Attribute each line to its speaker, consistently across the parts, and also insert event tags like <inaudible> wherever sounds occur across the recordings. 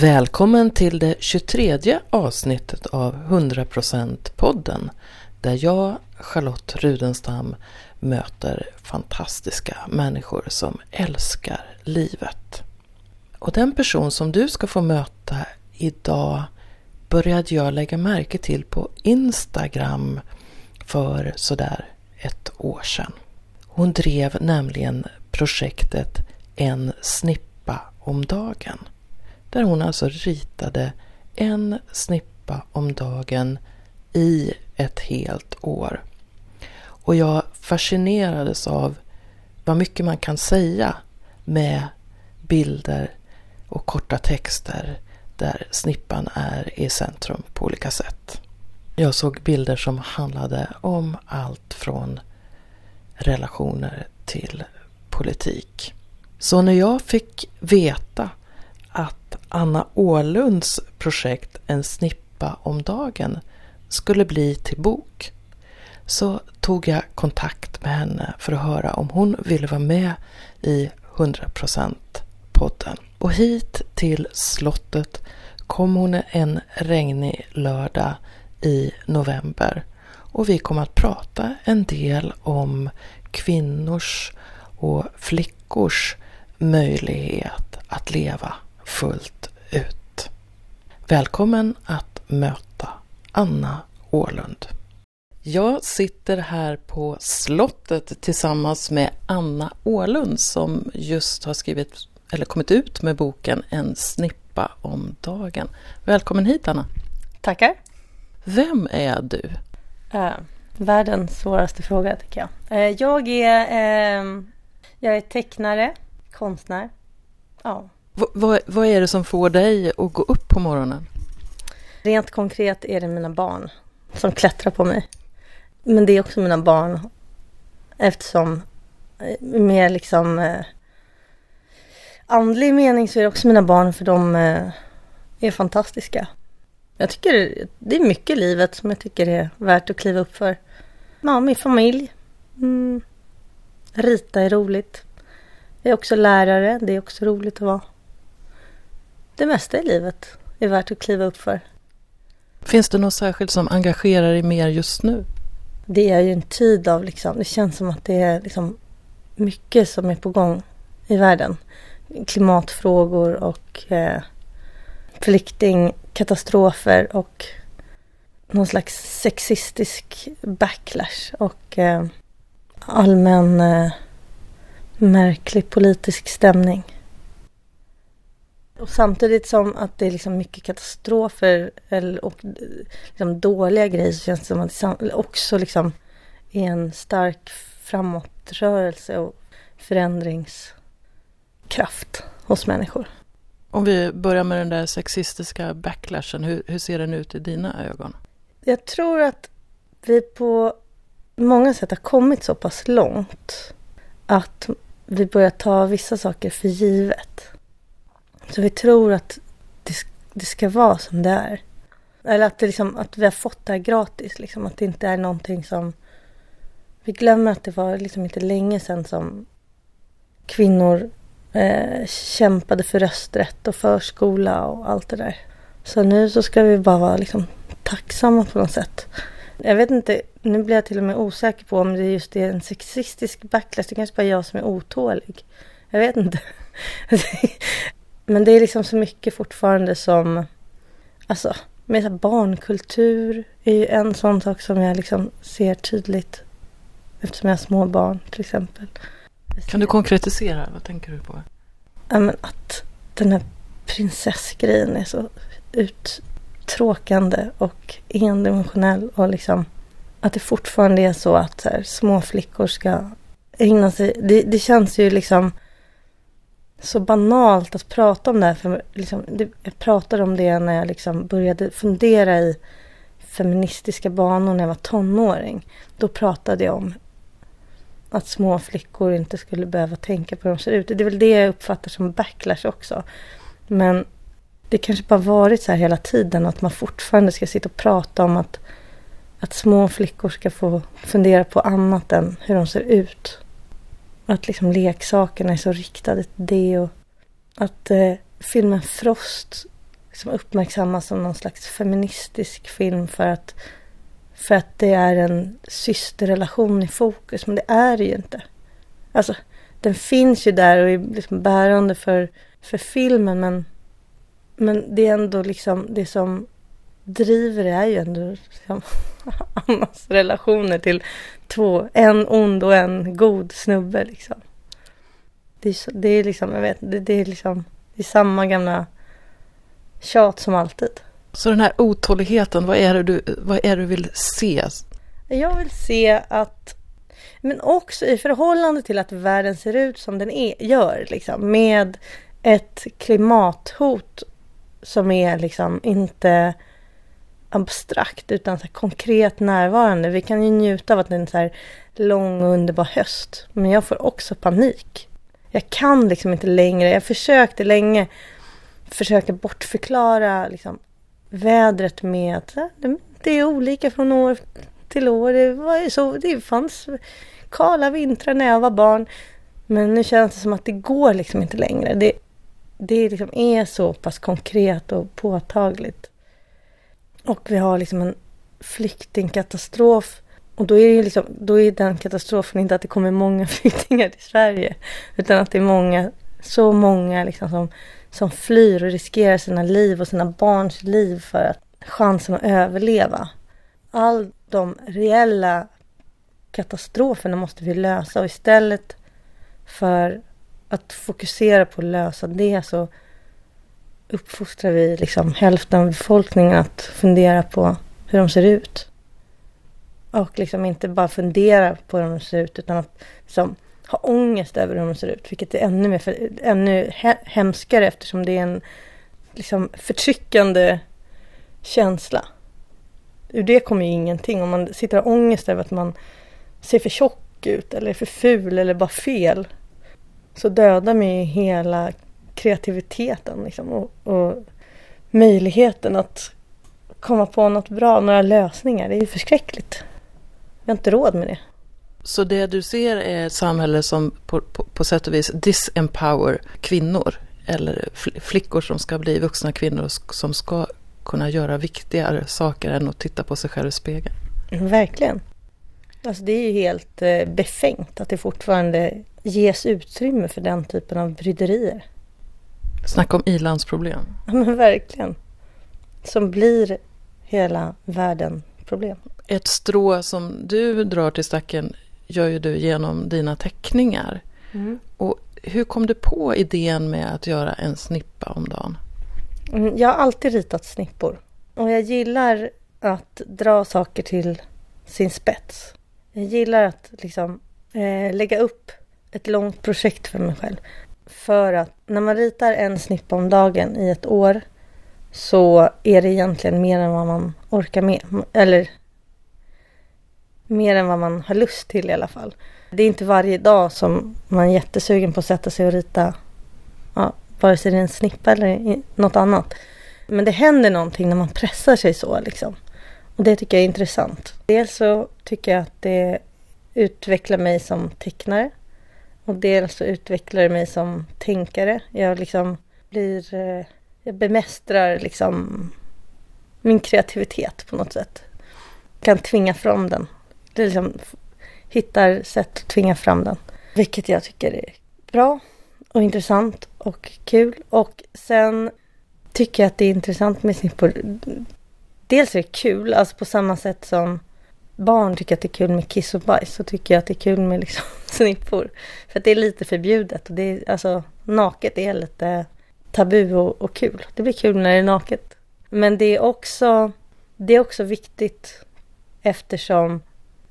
Speaker 1: Välkommen till det 23 avsnittet av 100% podden där jag, Charlotte Rudenstam, möter fantastiska människor som älskar livet. Och den person som du ska få möta idag började jag lägga märke till på Instagram för sådär ett år sedan. Hon drev nämligen projektet En snippa om dagen. Där hon alltså ritade en snippa om dagen i ett helt år. Och jag fascinerades av vad mycket man kan säga med bilder och korta texter där snippan är i centrum på olika sätt. Jag såg bilder som handlade om allt från relationer till politik. Så när jag fick veta Anna Ålunds projekt En snippa om dagen skulle bli till bok så tog jag kontakt med henne för att höra om hon ville vara med i 100% podden. Och hit till slottet kom hon en regnig lördag i november och vi kom att prata en del om kvinnors och flickors möjlighet att leva fullt ut. Välkommen att möta Anna Ålund. Jag sitter här på slottet tillsammans med Anna Ålund som just har skrivit eller kommit ut med boken En snippa om dagen. Välkommen hit Anna!
Speaker 2: Tackar!
Speaker 1: Vem är du?
Speaker 2: Uh, världens svåraste fråga tycker jag. Uh, jag, är, uh, jag är tecknare, konstnär. Ja.
Speaker 1: Vad, vad är det som får dig att gå upp på morgonen?
Speaker 2: Rent konkret är det mina barn som klättrar på mig. Men det är också mina barn eftersom eh, mer liksom eh, andlig mening så är det också mina barn för de eh, är fantastiska. Jag tycker det är mycket i livet som jag tycker är värt att kliva upp för. Ja, min familj. Mm. Rita är roligt. Jag är också lärare, det är också roligt att vara. Det mesta i livet är värt att kliva upp för.
Speaker 1: Finns det något särskilt som engagerar dig mer just nu?
Speaker 2: Det är ju en tid av liksom, det känns som att det är liksom mycket som är på gång i världen. Klimatfrågor och eh, flyktingkatastrofer och någon slags sexistisk backlash och eh, allmän eh, märklig politisk stämning. Och samtidigt som att det är liksom mycket katastrofer och liksom dåliga grejer så känns det som att det också liksom är en stark framåtrörelse och förändringskraft hos människor.
Speaker 1: Om vi börjar med den där sexistiska backlashen, hur, hur ser den ut i dina ögon?
Speaker 2: Jag tror att vi på många sätt har kommit så pass långt att vi börjar ta vissa saker för givet. Så vi tror att det, det ska vara som det är. Eller att, det liksom, att vi har fått det här gratis. Liksom, att det inte är någonting som... Vi glömmer att det var liksom inte länge sedan som kvinnor eh, kämpade för rösträtt och förskola och allt det där. Så nu så ska vi bara vara liksom tacksamma på något sätt. Jag vet inte, nu blir jag till och med osäker på om det just är en sexistisk backlash. Det kanske bara är jag som är otålig. Jag vet inte. <laughs> Men det är liksom så mycket fortfarande som... Alltså, med barnkultur är ju en sån sak som jag liksom ser tydligt. Eftersom jag har små barn till exempel.
Speaker 1: Kan du konkretisera? Vad tänker du på?
Speaker 2: Ja, men att den här prinsessgrejen är så uttråkande och endimensionell. Och liksom att det fortfarande är så att så här, små flickor ska ägna sig... Det, det känns ju liksom så banalt att prata om det här. För liksom, det, jag pratade om det när jag liksom började fundera i feministiska banor när jag var tonåring. Då pratade jag om att små flickor inte skulle behöva tänka på hur de ser ut. Det är väl det jag uppfattar som backlash också. Men det kanske bara varit så här hela tiden att man fortfarande ska sitta och prata om att, att små flickor ska få fundera på annat än hur de ser ut. Att liksom leksakerna är så riktade till det och att eh, filmen Frost liksom uppmärksammas som någon slags feministisk film för att, för att det är en systerrelation i fokus. Men det är det ju inte. Alltså, den finns ju där och är liksom bärande för, för filmen men, men det är ändå liksom det som driver det är ju ändå liksom, <laughs> Annas relationer till två, en ond och en god snubbe liksom. Det är, det är liksom, jag vet, det, det är liksom, det är samma gamla tjat som alltid.
Speaker 1: Så den här otåligheten, vad är det du, vad är det du vill se?
Speaker 2: Jag vill se att, men också i förhållande till att världen ser ut som den är, gör, liksom, med ett klimathot som är liksom inte abstrakt utan så konkret närvarande. Vi kan ju njuta av att det är en så här lång och underbar höst. Men jag får också panik. Jag kan liksom inte längre, jag försökte länge försöka bortförklara liksom, vädret med att det är olika från år till år. Det, var så, det fanns kala vintrar när jag var barn. Men nu känns det som att det går liksom inte längre. Det, det liksom är så pass konkret och påtagligt. Och vi har liksom en flyktingkatastrof. Och då är, det liksom, då är den katastrofen inte att det kommer många <laughs> flyktingar till Sverige. Utan att det är många, så många liksom som, som flyr och riskerar sina liv och sina barns liv för att chansen att överleva. All de reella katastroferna måste vi lösa och istället för att fokusera på att lösa det så uppfostrar vi liksom hälften av befolkningen att fundera på hur de ser ut. Och liksom inte bara fundera på hur de ser ut utan att liksom ha ångest över hur de ser ut. Vilket är ännu, mer för, ännu hemskare eftersom det är en liksom förtryckande känsla. Ur det kommer ju ingenting. Om man sitter och har ångest över att man ser för tjock ut eller är för ful eller bara fel. Så dödar man ju hela kreativiteten liksom, och, och, möjligheten att komma på något bra, några lösningar. Det är ju förskräckligt. Vi har inte råd med det.
Speaker 1: Så det du ser är ett samhälle som på, på, på sätt och vis disempower kvinnor eller flickor som ska bli vuxna kvinnor som ska kunna göra viktigare saker än att titta på sig själv i spegeln.
Speaker 2: Verkligen. Alltså det är ju helt eh, befängt att det fortfarande ges utrymme för den typen av bryderier.
Speaker 1: Snacka om ilandsproblem.
Speaker 2: Ja men verkligen. Som blir hela världen problem.
Speaker 1: Ett strå som du drar till stacken gör ju du genom dina teckningar. Mm. Och hur kom du på idén med att göra en snippa om dagen?
Speaker 2: Mm, jag har alltid ritat snippor. Och jag gillar att dra saker till sin spets. Jag gillar att liksom eh, lägga upp ett långt projekt för mig själv. För att när man ritar en snippa om dagen i ett år så är det egentligen mer än vad man orkar med. Eller mer än vad man har lust till i alla fall. Det är inte varje dag som man är jättesugen på att sätta sig och rita ja, vare sig det är en snippa eller något annat. Men det händer någonting när man pressar sig så liksom. Och det tycker jag är intressant. Dels så tycker jag att det utvecklar mig som tecknare. Och dels så utvecklar det mig som tänkare. Jag liksom blir... Eh, jag bemästrar liksom min kreativitet på något sätt. Kan tvinga fram den. Det liksom hittar sätt att tvinga fram den. Vilket jag tycker är bra och intressant och kul. Och sen tycker jag att det är intressant med sin... Dels är det kul, alltså på samma sätt som barn tycker att det är kul med kiss och bajs så tycker jag att det är kul med liksom <laughs> snippor. För att det är lite förbjudet och det är alltså naket är lite tabu och, och kul. Det blir kul när det är naket. Men det är också, det är också viktigt eftersom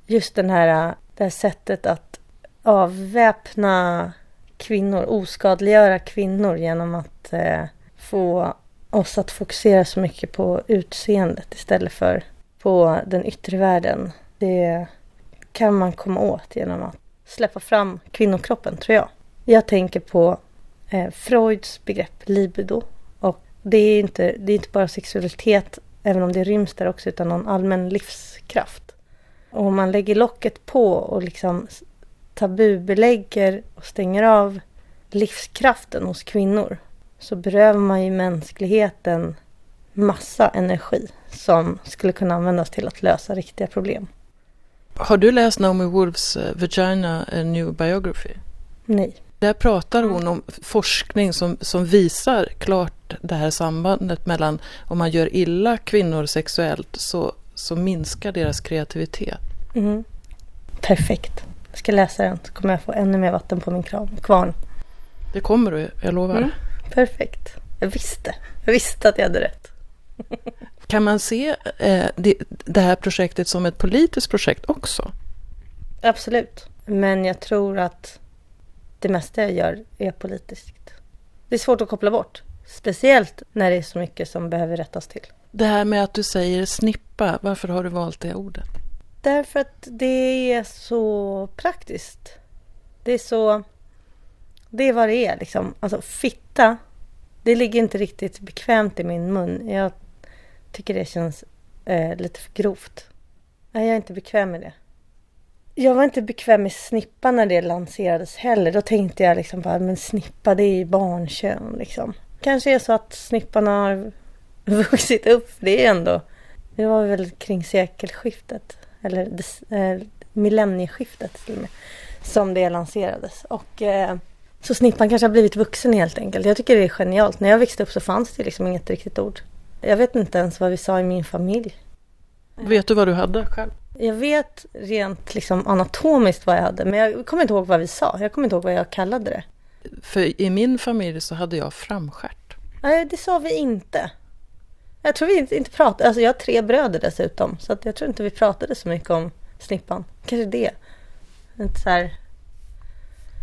Speaker 2: just den här, det här sättet att avväpna kvinnor, oskadliggöra kvinnor genom att eh, få oss att fokusera så mycket på utseendet istället för på den yttre världen. Det kan man komma åt genom att släppa fram kvinnokroppen, tror jag. Jag tänker på eh, Freuds begrepp libido. Och det är, inte, det är inte bara sexualitet, även om det ryms där också, utan någon allmän livskraft. Och om man lägger locket på och liksom tabubelägger och stänger av livskraften hos kvinnor så berövar man ju mänskligheten massa energi som skulle kunna användas till att lösa riktiga problem.
Speaker 1: Har du läst Naomi Wolfs uh, Vagina A New Biography?
Speaker 2: Nej.
Speaker 1: Där pratar hon om forskning som, som visar klart det här sambandet mellan om man gör illa kvinnor sexuellt så, så minskar deras kreativitet.
Speaker 2: Mm. Perfekt. Jag ska läsa den så kommer jag få ännu mer vatten på min kvarn.
Speaker 1: Det kommer du, jag lovar. Mm.
Speaker 2: Perfekt. Jag visste. Jag visste att jag hade rätt.
Speaker 1: Kan man se eh, det, det här projektet som ett politiskt projekt också?
Speaker 2: Absolut. Men jag tror att det mesta jag gör är politiskt. Det är svårt att koppla bort. Speciellt när det är så mycket som behöver rättas till.
Speaker 1: Det här med att du säger snippa, varför har du valt det ordet?
Speaker 2: Därför att det är så praktiskt. Det är så... Det är vad det är liksom. Alltså fitta, det ligger inte riktigt bekvämt i min mun. Jag tycker det känns eh, lite för grovt. Nej, jag är inte bekväm med det. Jag var inte bekväm med snippa när det lanserades heller. Då tänkte jag liksom bara, men snippa det är ju barnkön liksom. Kanske är så att snipparna har vuxit upp. Det är ändå, det var väl kring sekelskiftet. Eller eh, millennieskiftet till och med. Som det lanserades. Och eh, så snippan kanske har blivit vuxen helt enkelt. Jag tycker det är genialt. När jag växte upp så fanns det liksom inget riktigt ord. Jag vet inte ens vad vi sa i min familj.
Speaker 1: Vet du vad du hade själv?
Speaker 2: Jag vet rent liksom anatomiskt vad jag hade, men jag kommer inte ihåg vad vi sa. Jag kommer inte ihåg vad jag kallade det.
Speaker 1: För i min familj så hade jag framskärt.
Speaker 2: Nej, det sa vi inte. Jag tror vi inte, inte pratade, alltså jag har tre bröder dessutom, så jag tror inte vi pratade så mycket om snippan. Kanske det. Inte så här...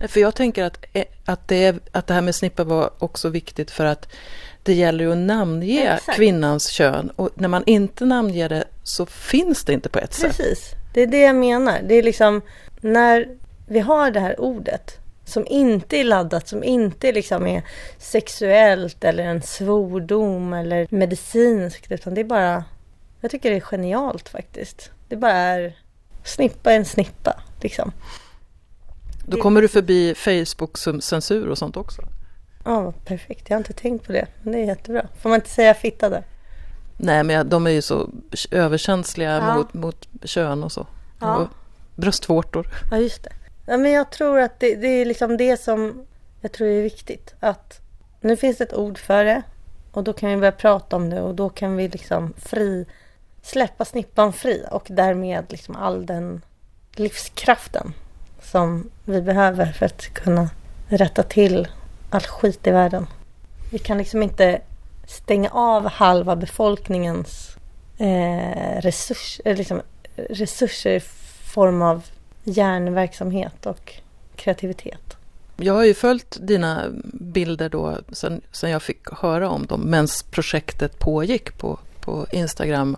Speaker 1: För jag tänker att, eh, att, det, att det här med snippa var också viktigt för att det gäller ju att namnge Exakt. kvinnans kön och när man inte namnger det så finns det inte på ett
Speaker 2: Precis.
Speaker 1: sätt.
Speaker 2: Precis, det är det jag menar. Det är liksom när vi har det här ordet som inte är laddat, som inte liksom är sexuellt eller en svordom eller medicinskt, utan det är bara... Jag tycker det är genialt faktiskt. Det bara är snippa en snippa, liksom.
Speaker 1: Då kommer du förbi Facebook-censur och sånt också?
Speaker 2: Ja, perfekt. Jag har inte tänkt på det. Men det är jättebra. Får man inte säga fitta där?
Speaker 1: Nej, men de är ju så överkänsliga ja. mot, mot kön och så. Ja. Och bröstvårtor.
Speaker 2: Ja, just det. Ja, men jag tror att det, det, är liksom det som jag tror är viktigt. Att nu finns det ett ord för det och då kan vi börja prata om det och då kan vi liksom fri, släppa snippan fri och därmed liksom all den livskraften som vi behöver för att kunna rätta till all skit i världen. Vi kan liksom inte stänga av halva befolkningens eh, resurs, eh, liksom, resurser i form av hjärnverksamhet och kreativitet.
Speaker 1: Jag har ju följt dina bilder då sen, sen jag fick höra om dem medan projektet pågick på, på Instagram.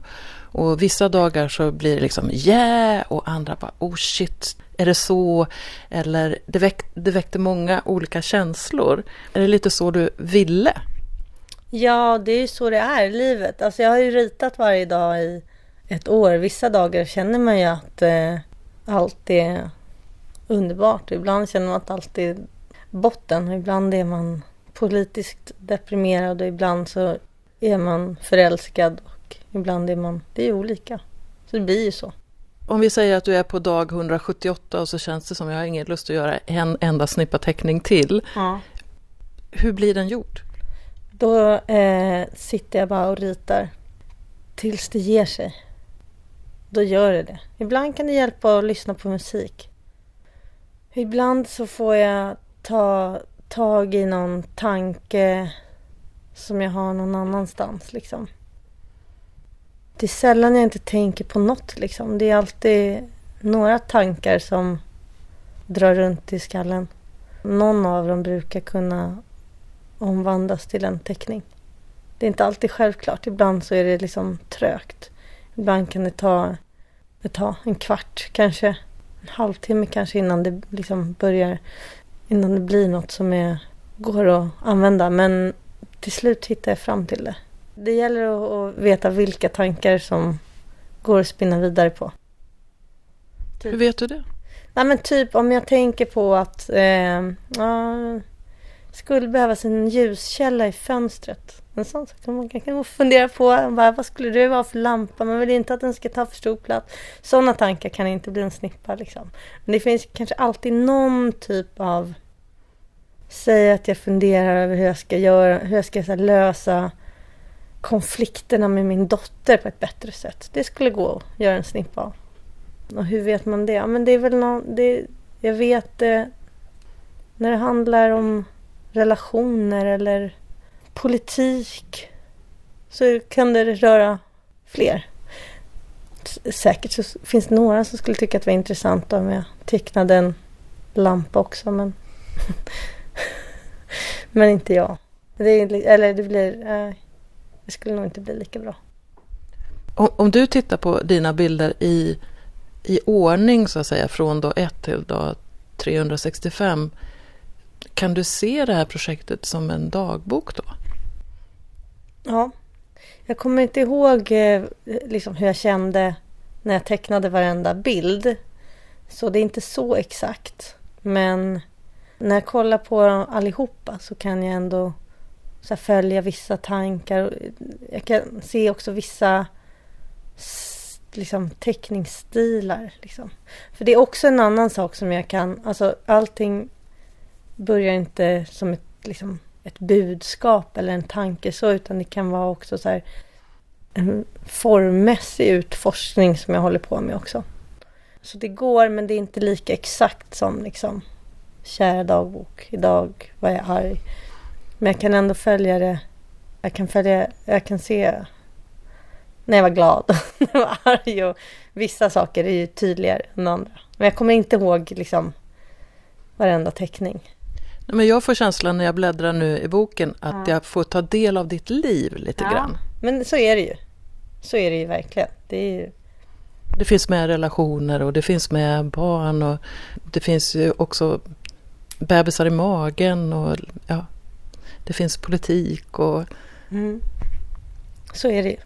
Speaker 1: Och vissa dagar så blir det liksom yeah och andra bara oh shit, är det så? Eller det, väck, det väckte många olika känslor. Är det lite så du ville?
Speaker 2: Ja, det är ju så det är i livet. Alltså jag har ju ritat varje dag i ett år. Vissa dagar känner man ju att eh, allt är underbart. Ibland känner man att allt är botten. Ibland är man politiskt deprimerad och ibland så är man förälskad och ibland är man... Det är olika. Så det blir ju så.
Speaker 1: Om vi säger att du är på dag 178 och så känns det som jag har ingen lust att göra en enda snippa teckning till. Ja. Hur blir den gjord?
Speaker 2: Då eh, sitter jag bara och ritar tills det ger sig. Då gör det det. Ibland kan det hjälpa att lyssna på musik. Ibland så får jag ta tag i någon tanke som jag har någon annanstans liksom. Det är sällan jag inte tänker på något liksom. Det är alltid några tankar som drar runt i skallen. Någon av dem brukar kunna omvandlas till en teckning. Det är inte alltid självklart. Ibland så är det liksom trögt. Ibland kan det ta, det ta en kvart kanske. En halvtimme kanske innan det liksom börjar. Innan det blir något som är, går att använda. Men till slut hittar jag fram till det. Det gäller att, veta vilka tankar som går att spinna vidare på.
Speaker 1: Typ. Hur vet du det?
Speaker 2: Nej men typ om jag tänker på att eh, ja, skulle behövas en ljuskälla i fönstret. En sån sak som man kan, kan fundera på. Bara, vad skulle det vara för lampa? Man vill inte att den ska ta för stor plats. Sådana tankar kan inte bli en snippa. Liksom. Men det finns kanske alltid någon typ av... Säga att jag funderar över hur jag ska göra, hur jag ska här, lösa konflikterna med min dotter på ett bättre sätt. Det skulle gå att göra en snippa av. Och hur vet man det? Ja, men det är väl någon, det, jag vet det när det handlar om relationer eller politik så kan det röra fler. Säkert så finns det några som skulle tycka att det var intressant om jag tecknade en lampa också men <laughs> <laughs> men inte jag. Det är, eller det blir, eh, det skulle nog inte bli lika bra.
Speaker 1: Om, om du tittar på dina bilder i, i ordning så att säga från dag 1 till dag 365 kan du se det här projektet som en dagbok då?
Speaker 2: Ja. Jag kommer inte ihåg eh, liksom, hur jag kände när jag tecknade varenda bild. Så det är inte så exakt. Men när jag kollar på allihopa så kan jag ändå så följa vissa tankar. Jag kan se också vissa liksom, teckningsstilar. Liksom. För det är också en annan sak som jag kan... Alltså allting börjar inte som ett, liksom, ett budskap eller en tanke så, utan det kan vara också så här, en formmässig utforskning som jag håller på med också. Så det går, men det är inte lika exakt som liksom, kära dagbok, idag var jag arg. Men jag kan ändå följa det. Jag kan, följa, jag kan se när jag var glad, <laughs> när jag var arg och vissa saker är ju tydligare än andra. Men jag kommer inte ihåg liksom varenda teckning.
Speaker 1: Men jag får känslan när jag bläddrar nu i boken att ja. jag får ta del av ditt liv lite ja. grann.
Speaker 2: Men så är det ju. Så är det ju verkligen. Det, ju...
Speaker 1: det finns med relationer och det finns med barn och det finns ju också bebisar i magen och ja, det finns politik och... Mm.
Speaker 2: Så är det.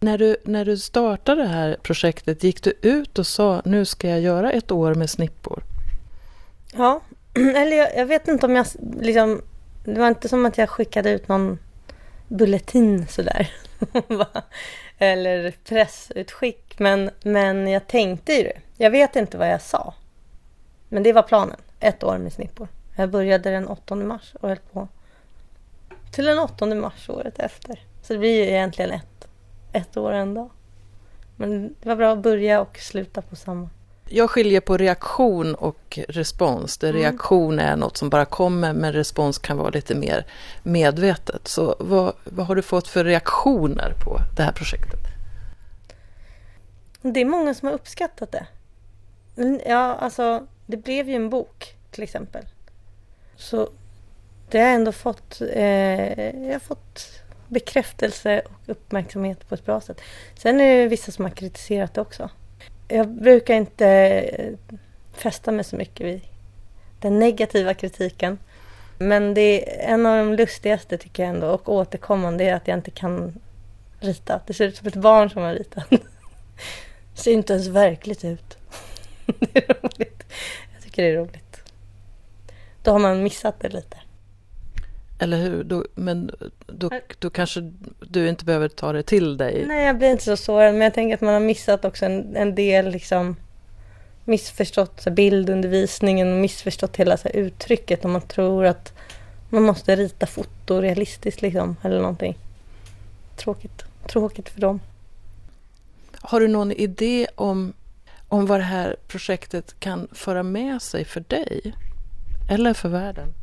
Speaker 1: När du, när du startade det här projektet, gick du ut och sa nu ska jag göra ett år med snippor?
Speaker 2: Ja, <clears throat> eller jag, jag, vet inte om jag liksom... Det var inte som att jag skickade ut någon bulletin sådär. <laughs> eller pressutskick. Men, men jag tänkte ju det. Jag vet inte vad jag sa. Men det var planen. Ett år med snippor. Jag började den 8 mars och höll på till den 8 mars året efter. Så det blir ju egentligen ett, ett år en dag. Men det var bra att börja och sluta på samma.
Speaker 1: Jag skiljer på reaktion och respons. Där mm. reaktion är något som bara kommer men respons kan vara lite mer medvetet. Så vad, vad har du fått för reaktioner på det här projektet?
Speaker 2: Det är många som har uppskattat det. Ja, alltså det blev ju en bok till exempel. Så det har ändå fått, eh, jag har fått bekräftelse och uppmärksamhet på ett bra sätt. Sen är det vissa som har kritiserat det också. Jag brukar inte eh, fästa mig så mycket vid den negativa kritiken. Men det är en av de lustigaste tycker jag ändå och återkommande är att jag inte kan rita. Det ser ut som ett barn som har ritat. <laughs> Det ser inte ens verkligt ut. <laughs> Det är roligt. Jag tycker det är roligt. Då har man missat det lite.
Speaker 1: Eller hur? Då, men då, då kanske du inte behöver ta det till dig?
Speaker 2: Nej, jag blir inte så sårad. Men jag tänker att man har missat också en, en del liksom missförstått så bildundervisningen och missförstått hela så uttrycket om man tror att man måste rita foto realistiskt liksom eller någonting. Tråkigt. Tråkigt för dem.
Speaker 1: Har du någon idé om, om vad det här projektet kan föra med sig för dig? Eller för världen?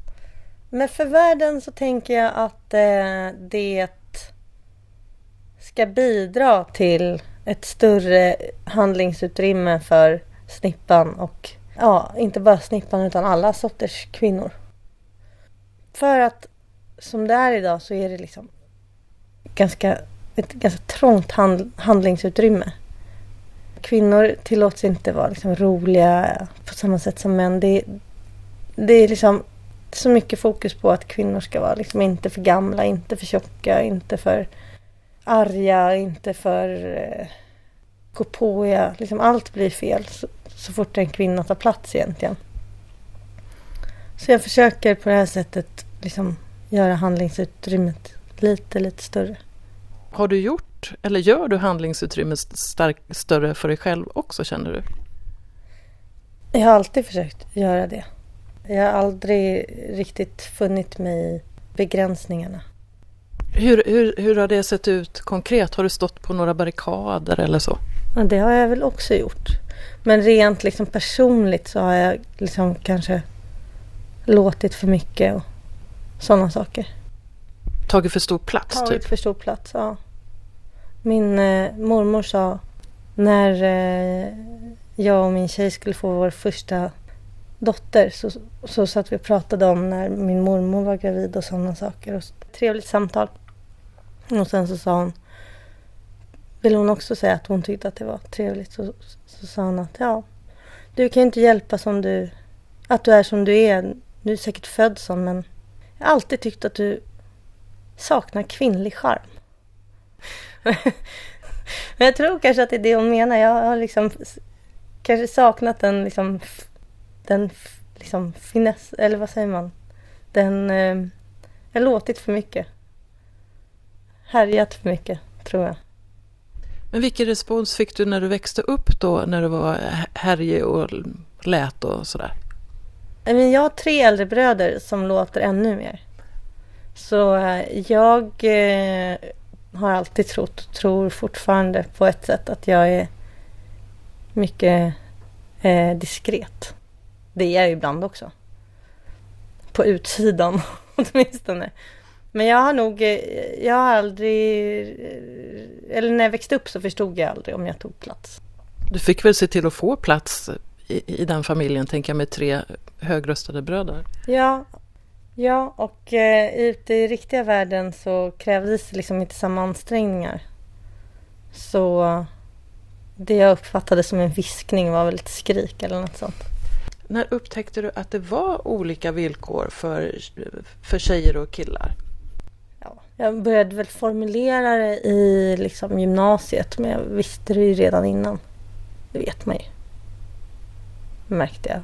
Speaker 2: Men för världen så tänker jag att eh, det ska bidra till ett större handlingsutrymme för snippan och ja, inte bara snippan utan alla sorters kvinnor. För att som det är idag så är det liksom ganska, ett ganska trångt hand, handlingsutrymme. Kvinnor tillåts inte vara liksom roliga på samma sätt som män. Det, det är liksom så mycket fokus på att kvinnor ska vara liksom inte för gamla, inte för tjocka, inte för arga, inte för eh, gåpåiga. Liksom allt blir fel så, så fort en kvinna tar plats egentligen. Så jag försöker på det här sättet liksom göra handlingsutrymmet lite, lite större.
Speaker 1: Har du gjort, eller gör du handlingsutrymmet stark, större för dig själv också känner du?
Speaker 2: Jag har alltid försökt göra det. Jag har aldrig riktigt funnit mig i begränsningarna.
Speaker 1: Hur, hur, hur har det sett ut konkret? Har du stått på några barrikader eller så?
Speaker 2: Ja, det har jag väl också gjort. Men rent liksom personligt så har jag liksom kanske låtit för mycket och sådana saker.
Speaker 1: Tagit för stor plats?
Speaker 2: Tagit
Speaker 1: typ.
Speaker 2: för stor plats, ja. Min eh, mormor sa när eh, jag och min tjej skulle få vår första dotter så, så satt vi och pratade om när min mormor var gravid och sådana saker. Och trevligt samtal. Och sen så sa hon, vill hon också säga att hon tyckte att det var trevligt, så, så sa hon att ja, du kan ju inte hjälpa som du, att du är som du är. Du är säkert född som, men jag har alltid tyckt att du saknar kvinnlig charm. <laughs> men jag tror kanske att det är det hon menar. Jag har liksom kanske saknat den liksom, den liksom finess, eller vad säger man? Den, eh, jag har låtit för mycket. Härjat för mycket, tror jag.
Speaker 1: Men vilken respons fick du när du växte upp då, när du var härjig och lät och sådär?
Speaker 2: Jag har tre äldre bröder som låter ännu mer. Så eh, jag eh, har alltid trott och tror fortfarande på ett sätt att jag är mycket eh, diskret. Det är jag ibland också. På utsidan <laughs> åtminstone. Men jag har nog, eh, jag har aldrig, eh, eller när jag växte upp så förstod jag aldrig om jag tog plats.
Speaker 1: Du fick väl se till att få plats i, i den familjen, tänker jag, med tre högröstade bröder?
Speaker 2: Ja, ja och eh, ute i riktiga världen så krävdes liksom inte samma ansträngningar. Så det jag uppfattade som en viskning var väl ett skrik eller något sånt.
Speaker 1: När upptäckte du att det var olika villkor för, för tjejer och killar?
Speaker 2: Ja, jag började väl formulera det i liksom gymnasiet men jag visste det ju redan innan. Det vet man ju. Det märkte jag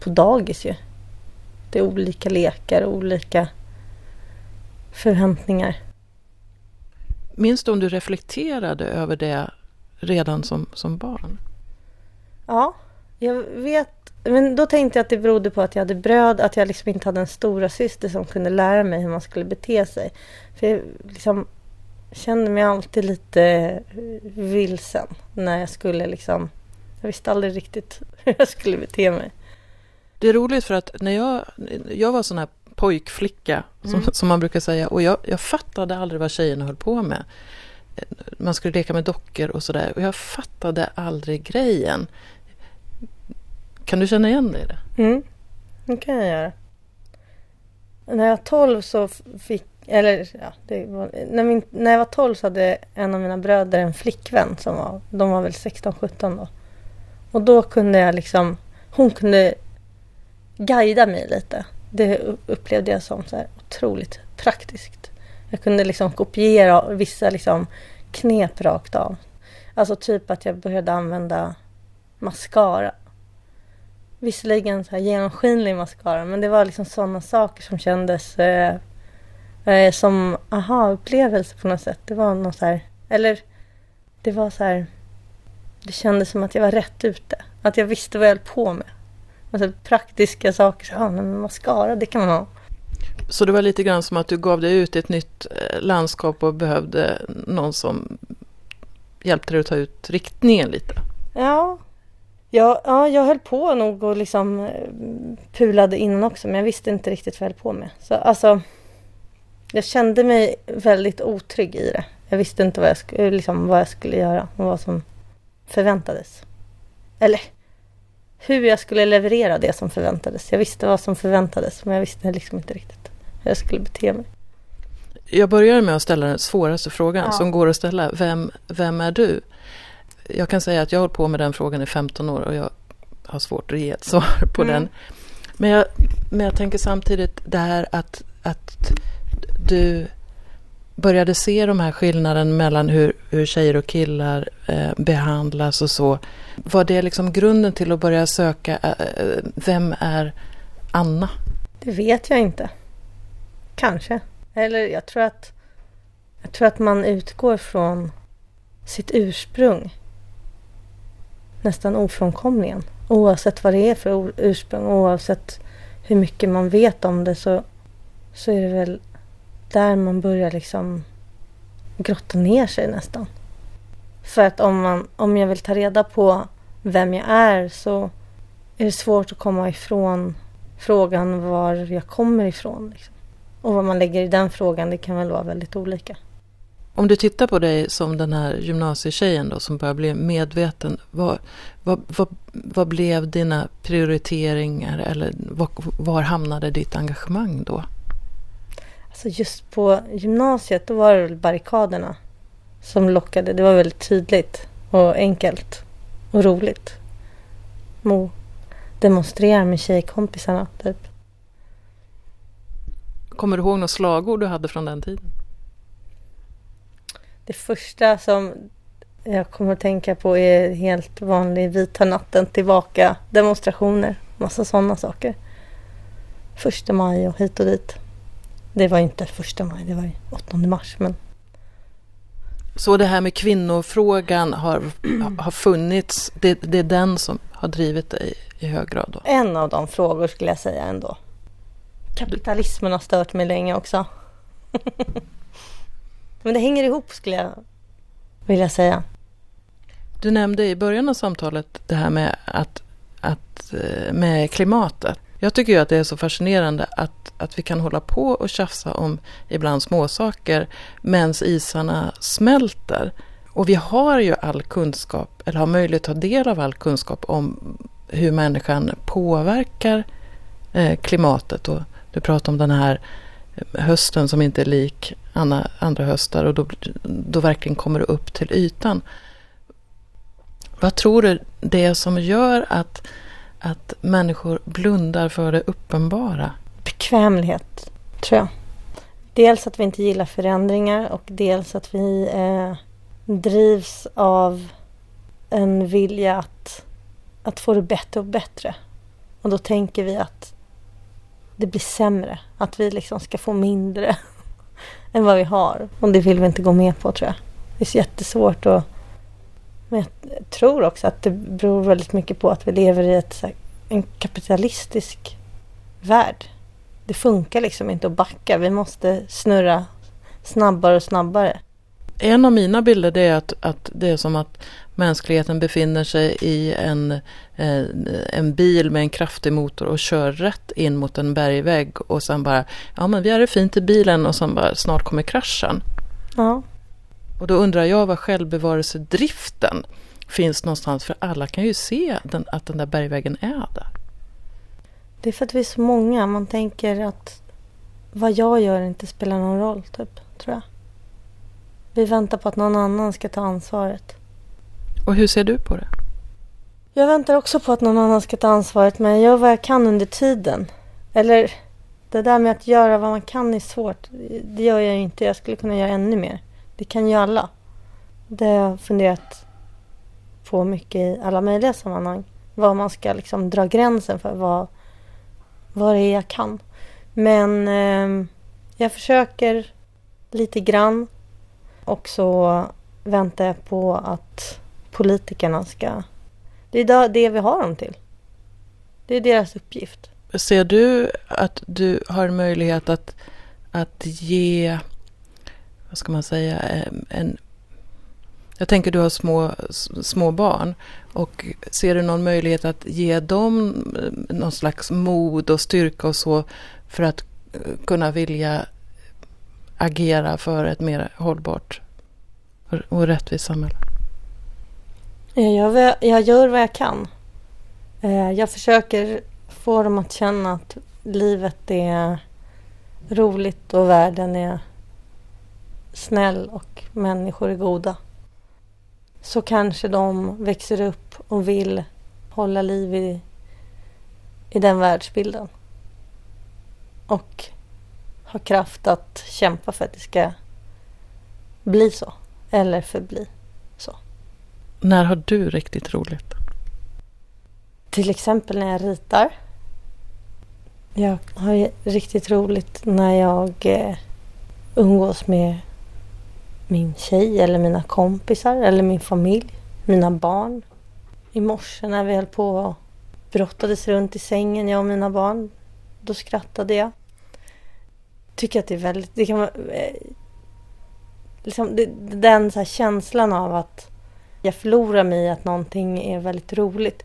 Speaker 2: på dagis ju. Det är olika lekar och olika förväntningar.
Speaker 1: Minns du om du reflekterade över det redan som, som barn?
Speaker 2: Ja, jag vet. Men då tänkte jag att det berodde på att jag hade bröd, att jag liksom inte hade en stora syster som kunde lära mig hur man skulle bete sig. För jag liksom kände mig alltid lite vilsen när jag skulle liksom... Jag visste aldrig riktigt <laughs> hur jag skulle bete mig.
Speaker 1: Det är roligt för att när jag, jag var sån här pojkflicka, som, mm. som man brukar säga, och jag, jag fattade aldrig vad tjejerna höll på med man skulle leka med dockor och sådär. Och jag fattade aldrig grejen. Kan du känna igen dig i det?
Speaker 2: Mm, det kan jag göra. När jag var 12 så fick, eller ja, var, när, min, när jag var 12 så hade en av mina bröder en flickvän som var, de var väl 16-17 då. Och då kunde jag liksom, hon kunde guida mig lite. Det upplevde jag som så här otroligt praktiskt. Jag kunde liksom kopiera vissa liksom knep rakt av. Alltså typ att jag började använda mascara. Visserligen så här genomskinlig mascara men det var liksom sådana saker som kändes eh, eh, som aha-upplevelse på något sätt. Det var något så här, eller det var så här, det kändes som att jag var rätt ute. Att jag visste vad jag höll på med. Alltså praktiska saker, så, ah, men mascara det kan man ha.
Speaker 1: Så det var lite grann som att du gav dig ut i ett nytt eh, landskap och behövde någon som hjälpte dig att ta ut riktningen lite?
Speaker 2: Ja, ja, ja jag höll på nog och liksom eh, pulade innan också men jag visste inte riktigt vad jag höll på med. Så alltså, jag kände mig väldigt otrygg i det. Jag visste inte vad jag, liksom, vad jag skulle göra och vad som förväntades. Eller hur jag skulle leverera det som förväntades. Jag visste vad som förväntades men jag visste liksom inte riktigt hur jag skulle bete mig.
Speaker 1: Jag börjar med att ställa den svåraste frågan ja. som går att ställa. Vem, vem är du? Jag kan säga att jag har hållit på med den frågan i 15 år och jag har svårt att ge ett svar på mm. den. Men jag, men jag tänker samtidigt det här att, att du började se de här skillnaden mellan hur, hur tjejer och killar eh, behandlas och så. Var det liksom grunden till att börja söka, eh, eh, vem är Anna?
Speaker 2: Det vet jag inte. Kanske. Eller jag tror att Jag tror att man utgår från sitt ursprung nästan ofrånkomligen. Oavsett vad det är för ursprung, oavsett hur mycket man vet om det så, så är det väl där man börjar liksom grotta ner sig nästan. För att om, man, om jag vill ta reda på vem jag är så är det svårt att komma ifrån frågan var jag kommer ifrån. Liksom. Och vad man lägger i den frågan, det kan väl vara väldigt olika.
Speaker 1: Om du tittar på dig som den här gymnasietjejen då som börjar bli medveten. Vad, vad, vad, vad blev dina prioriteringar eller var, var hamnade ditt engagemang då?
Speaker 2: Alltså just på gymnasiet då var det väl barrikaderna som lockade. Det var väldigt tydligt och enkelt och roligt. Mo demonstrera med tjejkompisarna typ.
Speaker 1: Kommer du ihåg något slagord du hade från den tiden?
Speaker 2: Det första som jag kommer att tänka på är helt vanlig vita natten tillbaka demonstrationer. Massa sådana saker. Första maj och hit och dit. Det var inte första maj, det var 8 mars. Men...
Speaker 1: Så det här med kvinnofrågan har, har funnits, det, det är den som har drivit dig i hög grad? Då?
Speaker 2: En av de frågor skulle jag säga ändå. Kapitalismen har stört mig länge också. <laughs> Men det hänger ihop skulle jag vilja säga.
Speaker 1: Du nämnde i början av samtalet det här med, att, att, eh, med klimatet. Jag tycker ju att det är så fascinerande att, att vi kan hålla på och tjafsa om ibland småsaker medan isarna smälter. Och vi har ju all kunskap, eller har möjlighet att ta del av all kunskap om hur människan påverkar eh, klimatet. Och du pratar om den här eh, hösten som inte är lik andra höstar och då, då verkligen kommer det upp till ytan. Vad tror du det är som gör att, att människor blundar för det uppenbara?
Speaker 2: Bekvämlighet, tror jag. Dels att vi inte gillar förändringar och dels att vi eh, drivs av en vilja att, att få det bättre och bättre. Och då tänker vi att det blir sämre. Att vi liksom ska få mindre <laughs> än vad vi har. Och det vill vi inte gå med på tror jag. Det är så jättesvårt att... Men jag tror också att det beror väldigt mycket på att vi lever i ett, en kapitalistisk värld. Det funkar liksom inte att backa. Vi måste snurra snabbare och snabbare.
Speaker 1: En av mina bilder är att, att det är som att mänskligheten befinner sig i en, eh, en bil med en kraftig motor och kör rätt in mot en bergvägg och sen bara, ja men vi har det fint i bilen och sen bara snart kommer kraschen.
Speaker 2: Ja.
Speaker 1: Och då undrar jag var självbevarelsedriften finns någonstans för alla kan ju se den, att den där bergväggen är där.
Speaker 2: Det är för att vi är så många. Man tänker att vad jag gör inte spelar någon roll, typ, tror jag. Vi väntar på att någon annan ska ta ansvaret.
Speaker 1: Och hur ser du på det?
Speaker 2: Jag väntar också på att någon annan ska ta ansvaret men jag gör vad jag kan under tiden. Eller det där med att göra vad man kan är svårt. Det gör jag inte. Jag skulle kunna göra ännu mer. Det kan ju alla. Det har jag funderat på mycket i alla möjliga sammanhang. Vad man ska liksom dra gränsen för. Vad, vad det är jag kan. Men eh, jag försöker lite grann. Och så väntar jag på att politikerna ska... Det är det vi har dem till. Det är deras uppgift.
Speaker 1: Ser du att du har möjlighet att, att ge, vad ska man säga, en... Jag tänker du har små, små barn. Och ser du någon möjlighet att ge dem någon slags mod och styrka och så för att eh, kunna vilja agera för ett mer hållbart och rättvist samhälle?
Speaker 2: Jag gör, jag gör vad jag kan. Eh, jag försöker få dem att känna att livet är roligt och världen är snäll och människor är goda. Så kanske de växer upp och vill hålla liv i, i den världsbilden. Och ha kraft att kämpa för att det ska bli så. Eller förbli.
Speaker 1: När har du riktigt roligt?
Speaker 2: Till exempel när jag ritar. Jag har riktigt roligt när jag eh, umgås med min tjej eller mina kompisar eller min familj, mina barn. I morse när vi höll på och brottades runt i sängen, jag och mina barn, då skrattade jag. Tycker att det är väldigt, det kan vara, eh, liksom, det, den så känslan av att jag förlorar mig i att någonting är väldigt roligt.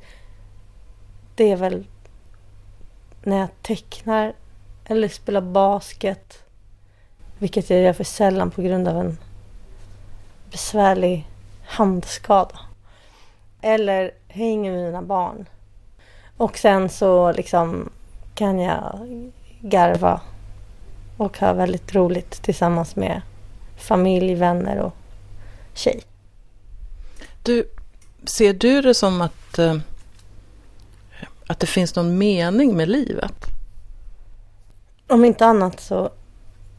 Speaker 2: Det är väl när jag tecknar eller spelar basket. Vilket jag gör för sällan på grund av en besvärlig handskada. Eller hänger med mina barn. Och sen så liksom kan jag garva och ha väldigt roligt tillsammans med familj, vänner och tjej.
Speaker 1: Du, ser du det som att, eh, att det finns någon mening med livet?
Speaker 2: Om inte annat så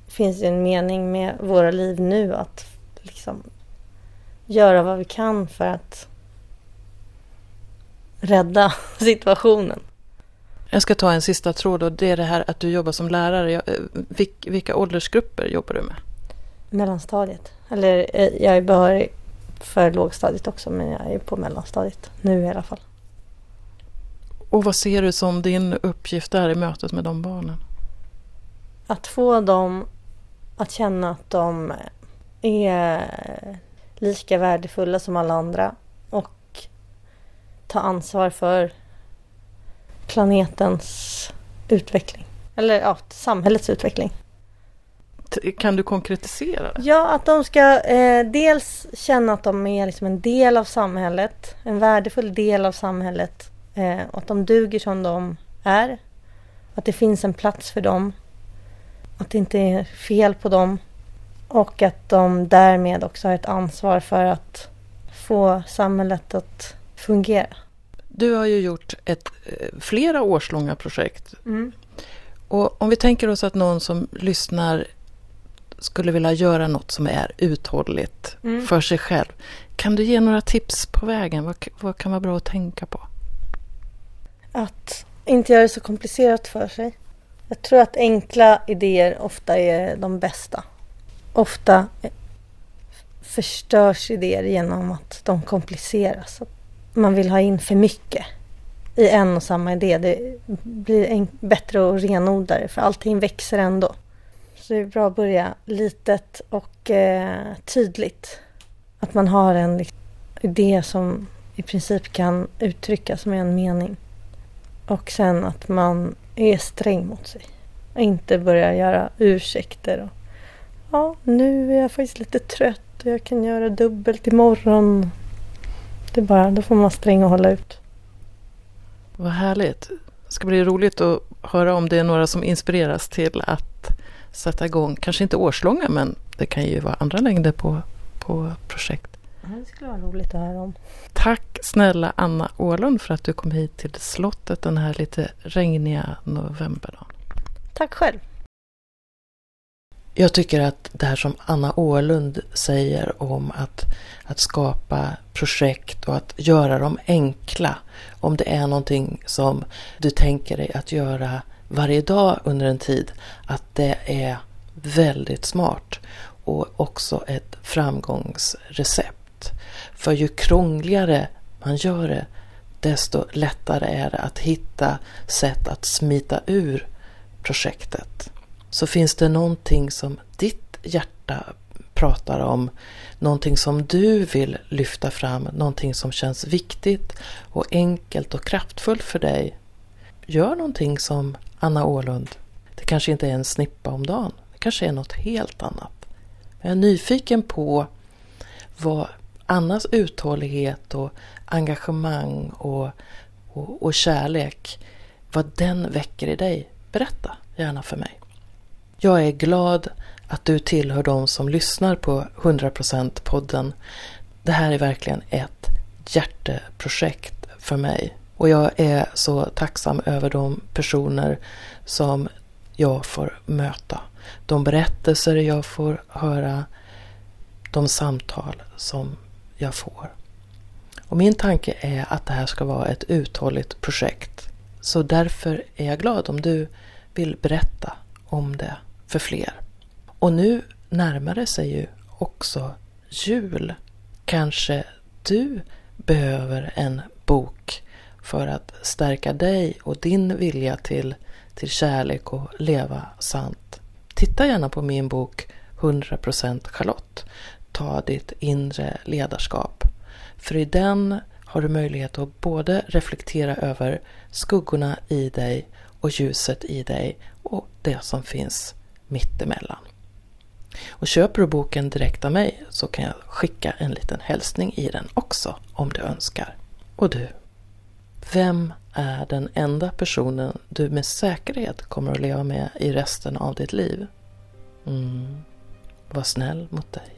Speaker 2: finns det en mening med våra liv nu att liksom göra vad vi kan för att rädda <laughs> situationen.
Speaker 1: Jag ska ta en sista tråd och det är det här att du jobbar som lärare. Eh, vilka åldersgrupper jobbar du med?
Speaker 2: Mellanstadiet. Eller eh, jag är behörig för lågstadiet också men jag är på mellanstadiet nu i alla fall.
Speaker 1: Och vad ser du som din uppgift där i mötet med de barnen?
Speaker 2: Att få dem att känna att de är lika värdefulla som alla andra och ta ansvar för planetens utveckling. Eller ja, samhällets utveckling.
Speaker 1: Kan du konkretisera?
Speaker 2: Ja, att de ska eh, dels känna att de är liksom en del av samhället. En värdefull del av samhället. Eh, och att de duger som de är. Att det finns en plats för dem. Att det inte är fel på dem. Och att de därmed också har ett ansvar för att få samhället att fungera.
Speaker 1: Du har ju gjort ett eh, flera årslånga projekt.
Speaker 2: Mm.
Speaker 1: Och om vi tänker oss att någon som lyssnar skulle vilja göra något som är uthålligt mm. för sig själv. Kan du ge några tips på vägen? Vad, vad kan vara bra att tänka på?
Speaker 2: Att inte göra det så komplicerat för sig. Jag tror att enkla idéer ofta är de bästa. Ofta förstörs idéer genom att de kompliceras. Man vill ha in för mycket i en och samma idé. Det blir en bättre och renodlare för allting växer ändå. Så det är bra att börja litet och eh, tydligt. Att man har en liksom idé som i princip kan uttryckas med en mening. Och sen att man är sträng mot sig. Och inte börjar göra ursäkter. Och, ja, nu är jag faktiskt lite trött och jag kan göra dubbelt imorgon. Det är bara, då får man sträng och hålla ut.
Speaker 1: Vad härligt. Det ska bli roligt att höra om det är några som inspireras till att sätta igång, kanske inte årslånga men det kan ju vara andra längder på, på projekt.
Speaker 2: Det skulle vara roligt att höra om.
Speaker 1: Tack snälla Anna Ålund för att du kom hit till slottet den här lite regniga novemberdagen.
Speaker 2: Tack själv.
Speaker 1: Jag tycker att det här som Anna Ålund säger om att, att skapa projekt och att göra dem enkla. Om det är någonting som du tänker dig att göra varje dag under en tid, att det är väldigt smart och också ett framgångsrecept. För ju krångligare man gör det, desto lättare är det att hitta sätt att smita ur projektet. Så finns det någonting som ditt hjärta pratar om, någonting som du vill lyfta fram, någonting som känns viktigt och enkelt och kraftfullt för dig. Gör någonting som Anna Ålund. Det kanske inte är en snippa om dagen. Det kanske är något helt annat. Jag är nyfiken på vad Annas uthållighet och engagemang och, och, och kärlek, vad den väcker i dig. Berätta gärna för mig. Jag är glad att du tillhör de som lyssnar på 100% podden. Det här är verkligen ett hjärteprojekt för mig. Och jag är så tacksam över de personer som jag får möta. De berättelser jag får höra, de samtal som jag får. Och min tanke är att det här ska vara ett uthålligt projekt. Så därför är jag glad om du vill berätta om det för fler. Och nu närmar det sig ju också jul. Kanske du behöver en bok för att stärka dig och din vilja till, till kärlek och leva sant. Titta gärna på min bok 100% Charlotte. Ta ditt inre ledarskap. För i den har du möjlighet att både reflektera över skuggorna i dig och ljuset i dig och det som finns mittemellan. Och köper du boken direkt av mig så kan jag skicka en liten hälsning i den också om du önskar. Och du, vem är den enda personen du med säkerhet kommer att leva med i resten av ditt liv? Mm. Var snäll mot dig.